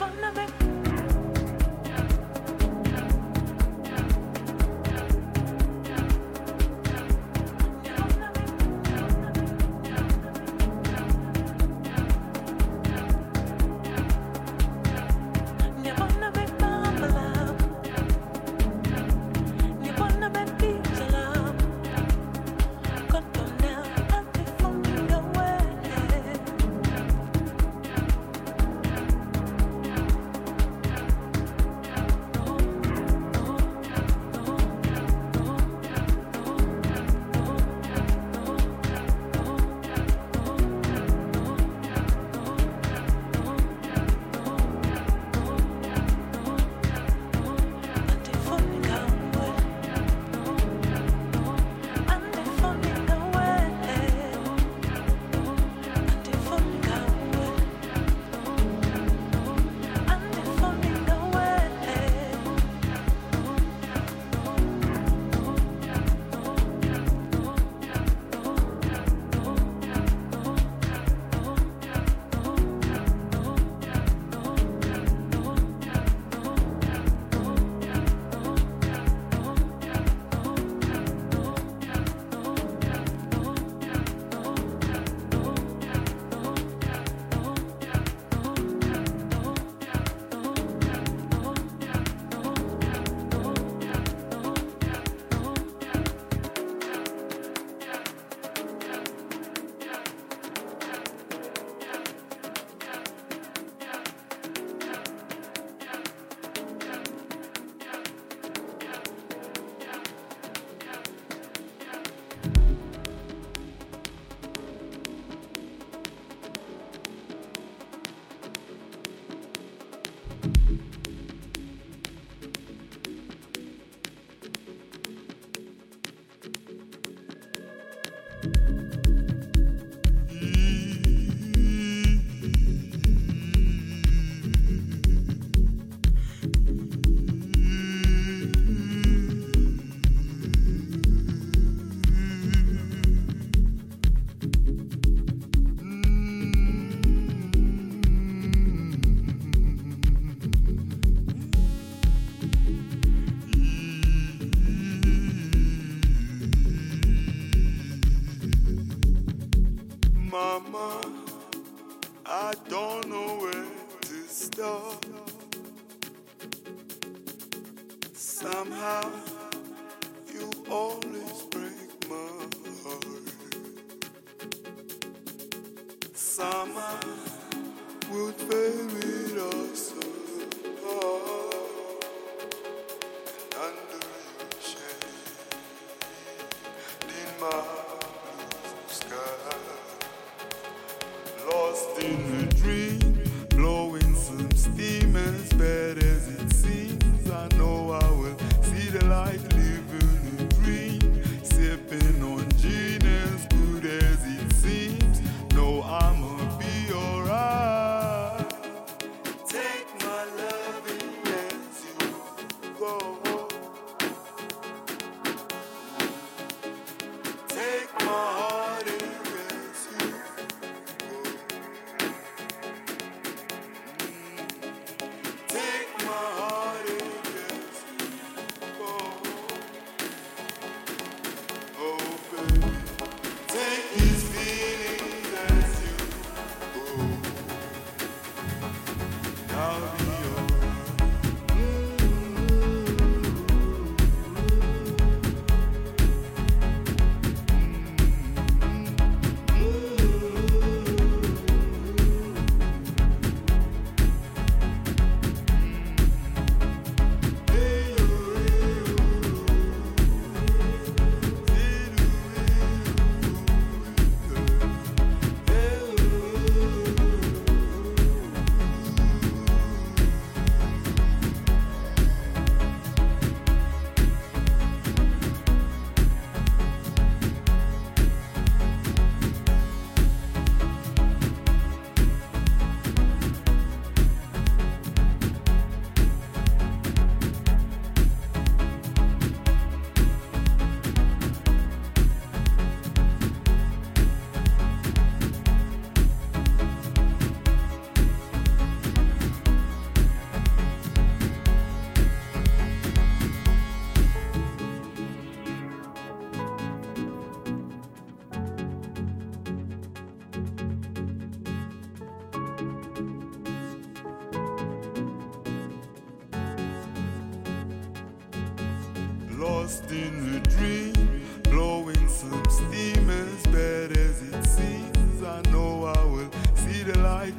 Perdóname don't know where to start. Somehow. lost in the dream, blowing some steam as bad as it seems. I know I will see the light.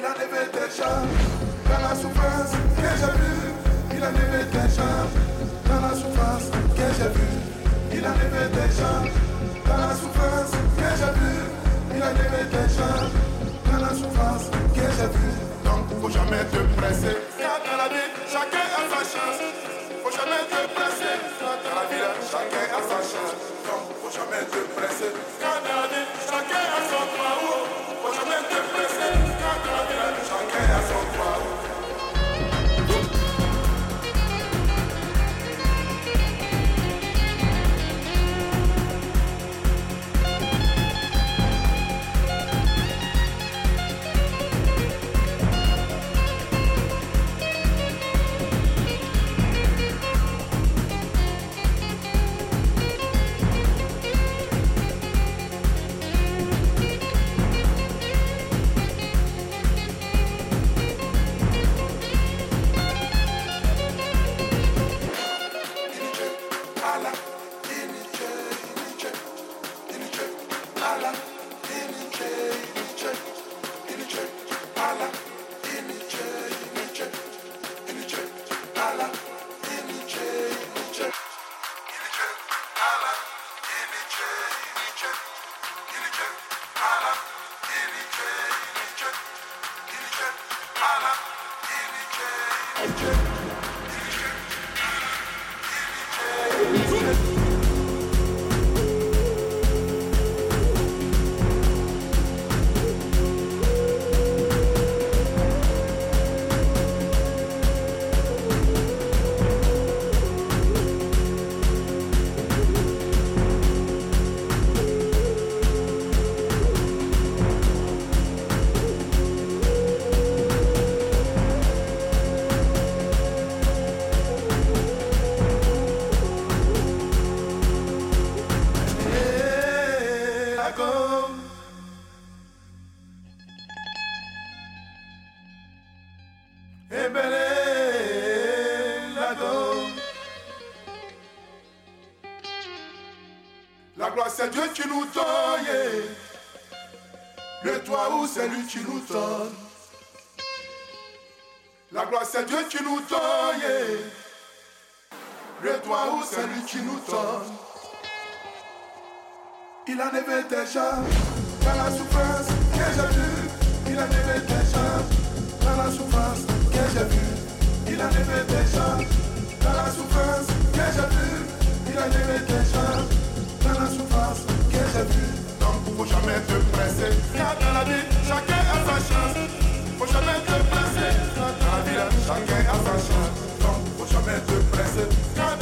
il a levé tes charges. Dans la souffrance que j'ai vu. il a levé tes charges. Dans la souffrance que j'ai vu. il a levé tes charges. Dans la souffrance que j'ai vu. il a levé tes charges. Dans la souffrance que j'ai vu. donc faut jamais te presser. Car dans la vie, chacun a sa chance. Faut jamais te presser. Car dans la vie, chacun a sa chance. Donc faut jamais te presser. Car dans la vie, chacun a son droit. J'en ai un Le toit où c'est lui qui nous donne. Il en avait déjà dans la souffrance que j'ai vue. Il en avait déjà dans la souffrance que j'ai vue. Il en avait déjà dans la souffrance que j'ai vue. Il en avait déjà dans la souffrance que j'ai vue. Donc faut jamais te presser. Car dans la vie, chacun a sa chance. Faut jamais te presser. Vie, chacun a sa chance. Donc faut jamais te presser. Car